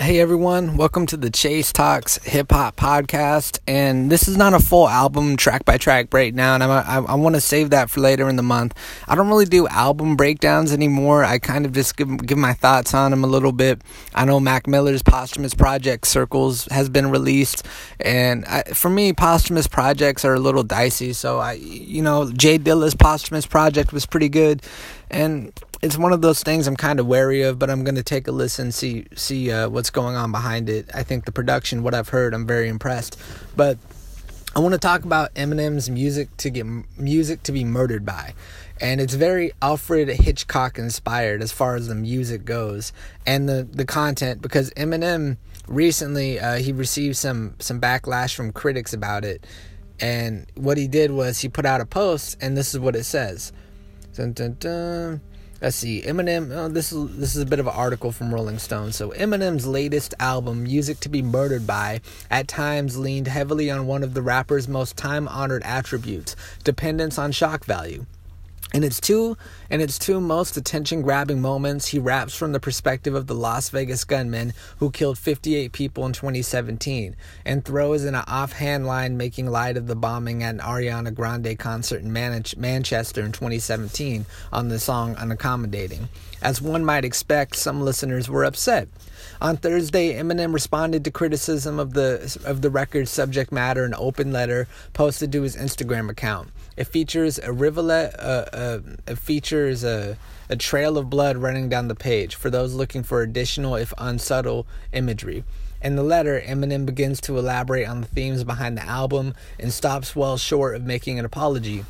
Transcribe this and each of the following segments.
Hey everyone, welcome to the Chase Talks Hip Hop Podcast. And this is not a full album track by track breakdown. I'm, I, I want to save that for later in the month. I don't really do album breakdowns anymore. I kind of just give, give my thoughts on them a little bit. I know Mac Miller's posthumous project Circles has been released. And I, for me, posthumous projects are a little dicey. So I, you know, Jay Dilla's posthumous project was pretty good. And it's one of those things I'm kind of wary of, but I'm going to take a listen, see see uh, what's going on behind it. I think the production, what I've heard, I'm very impressed. But I want to talk about Eminem's music to get music to be murdered by, and it's very Alfred Hitchcock inspired as far as the music goes and the the content because Eminem recently uh, he received some some backlash from critics about it, and what he did was he put out a post, and this is what it says. Dun, dun, dun. Let's see, Eminem. Oh, this is this is a bit of an article from Rolling Stone. So Eminem's latest album, "Music to Be Murdered By," at times leaned heavily on one of the rapper's most time-honored attributes: dependence on shock value. In its two in its two most attention-grabbing moments, he raps from the perspective of the Las Vegas gunman who killed 58 people in 2017, and throws in an offhand line making light of the bombing at an Ariana Grande concert in Man- Manchester in 2017 on the song "Unaccommodating." As one might expect, some listeners were upset. On Thursday, Eminem responded to criticism of the of the record's subject matter in an open letter posted to his Instagram account. It features a rivulet. Uh, uh, it features a a trail of blood running down the page for those looking for additional, if unsubtle, imagery. In the letter, Eminem begins to elaborate on the themes behind the album and stops well short of making an apology.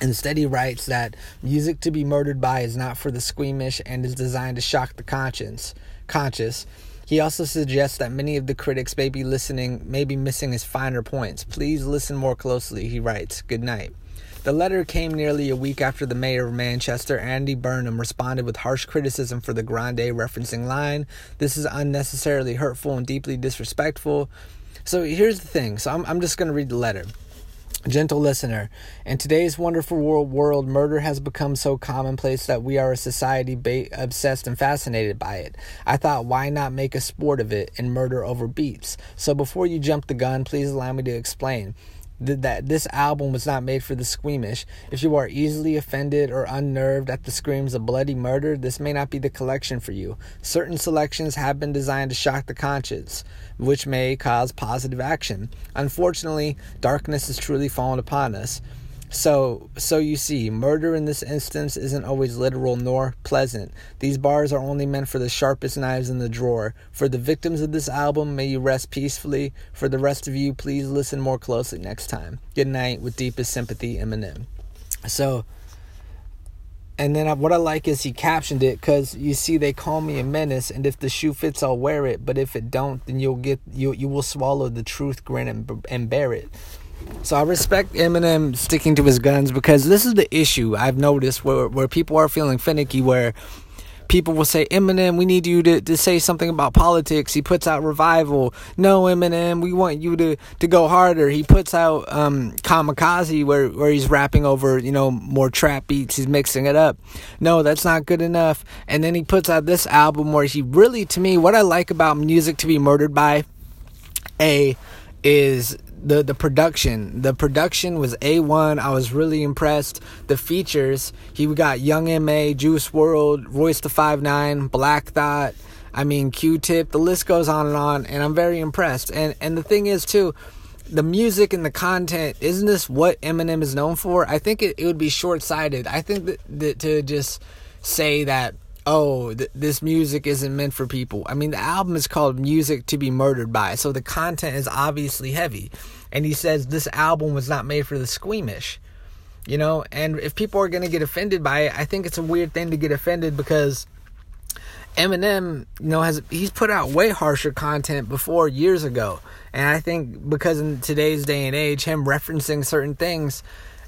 Instead, he writes that music to be murdered by is not for the squeamish and is designed to shock the conscience. Conscious. He also suggests that many of the critics may be listening, may be missing his finer points. Please listen more closely, he writes. Good night. The letter came nearly a week after the mayor of Manchester, Andy Burnham, responded with harsh criticism for the Grande referencing line. This is unnecessarily hurtful and deeply disrespectful. So here's the thing. So I'm, I'm just going to read the letter. Gentle listener, in today's wonderful world, murder has become so commonplace that we are a society ba- obsessed and fascinated by it. I thought, why not make a sport of it and murder over beats? So before you jump the gun, please allow me to explain that this album was not made for the squeamish. If you are easily offended or unnerved at the screams of bloody murder, this may not be the collection for you. Certain selections have been designed to shock the conscience, which may cause positive action. Unfortunately, darkness has truly fallen upon us. So, so you see, murder in this instance isn't always literal nor pleasant. These bars are only meant for the sharpest knives in the drawer. For the victims of this album, may you rest peacefully. For the rest of you, please listen more closely next time. Good night, with deepest sympathy, Eminem. So, and then what I like is he captioned it because you see they call me a menace, and if the shoe fits, I'll wear it. But if it don't, then you'll get you you will swallow the truth, grin and and bear it. So I respect Eminem sticking to his guns because this is the issue I've noticed where where people are feeling finicky where people will say Eminem we need you to, to say something about politics. He puts out revival. No Eminem we want you to, to go harder. He puts out um, kamikaze where, where he's rapping over you know more trap beats. He's mixing it up. No that's not good enough. And then he puts out this album where he really to me what I like about music to be murdered by a is the the production. The production was a1 i was really impressed. The features he got young ma Juice WRLD royce the five nine black thought i mean q-tip. The list goes on and on and i'm very impressed. And and the thing is too the music and the content isn't this what eminem is known for? I think it, it would be short-sighted. I think that, that to just say that oh, th- this music isn't meant for people. I mean, the album is called Music to Be Murdered By, so the content is obviously heavy. And he says this album was not made for the squeamish. You know, and if people are going to get offended by it, I think it's a weird thing to get offended because Eminem, you know, has he's put out way harsher content before years ago. And I think because in today's day and age, him referencing certain things,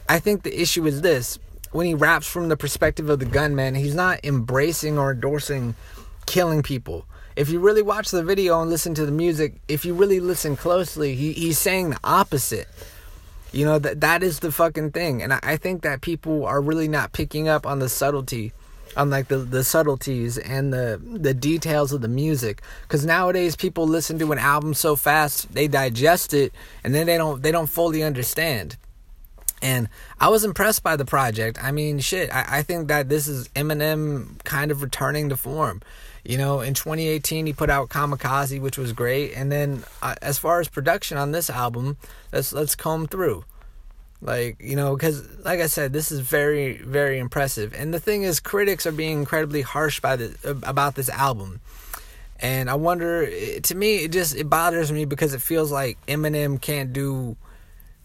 I think the issue is this when he raps from the perspective of the gunman, he's not embracing or endorsing killing people. If you really watch the video and listen to the music, if you really listen closely, he, he's saying the opposite. You know, that that is the fucking thing. And I, I think that people are really not picking up on the subtlety on like the the subtleties and the the details of the music cuz nowadays people listen to an album so fast they digest it and then they don't they don't fully understand and I was impressed by the project. I mean, shit, I, I think that this is Eminem kind of returning to form. You know, in 2018, he put out Kamikaze, which was great. And then, uh, as far as production on this album, let's let's comb through. Like, you know, because, like I said, this is very, very impressive. And the thing is, critics are being incredibly harsh by the, about this album. And I wonder, to me, it just, it bothers me because it feels like Eminem can't do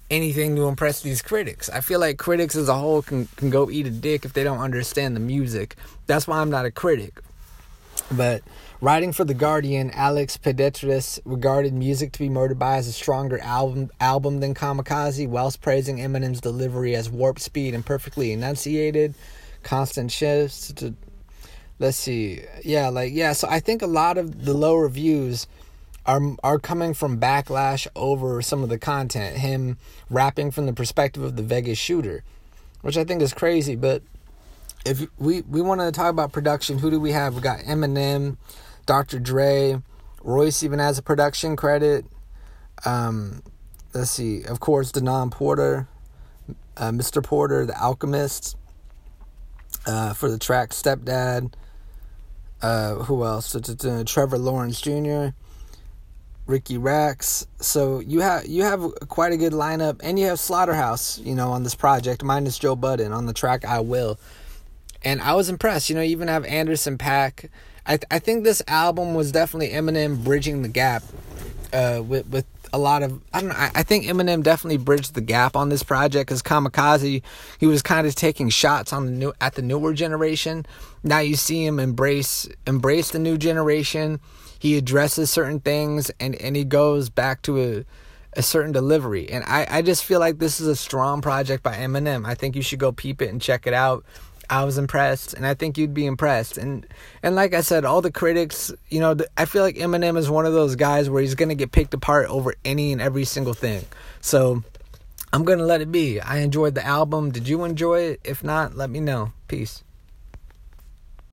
anything to impress these critics. I feel like critics as a whole can, can go eat a dick if they don't understand the music. That's why I'm not a critic. But Writing for The Guardian, Alex Petridis regarded Music to Be Murdered By as a stronger album album than Kamikaze, whilst praising Eminem's delivery as warp speed and perfectly enunciated, constant shifts. To, let's see, yeah, like yeah. So I think a lot of the low reviews are are coming from backlash over some of the content. Him rapping from the perspective of the Vegas shooter, which I think is crazy, but if we we want to talk about production, who do we have? We got Eminem, Dr. Dre, Royce even has a production credit. Um, let's see, of course, Denaun Porter, uh, Mr. Porter, The Alchemist, uh, for the track Stepdad. Uh, who else? Trevor Lawrence Jr., Ricky Racks. So you have you have quite a good lineup, and you have Slaughterhouse, you know, on this project, minus Joe Budden on the track I Will and I was impressed. You know, you even have Anderson .Paak. I th- I think this album was definitely Eminem bridging the gap uh, with with a lot of I don't know. I, think Eminem definitely bridged the gap on this project because Kamikaze he was kind of taking shots on the new at the newer generation. Now you see him embrace embrace the new generation. He addresses certain things and and he goes back to a a certain delivery. And I, I just feel like this is a strong project by Eminem. I think you should go peep it and check it out. I was impressed, and I think you'd be impressed. And and like I said, all the critics, you know, I feel like Eminem is one of those guys where he's gonna get picked apart over any and every single thing. So I'm gonna let it be. I enjoyed the album. Did you enjoy it? If not, let me know. Peace.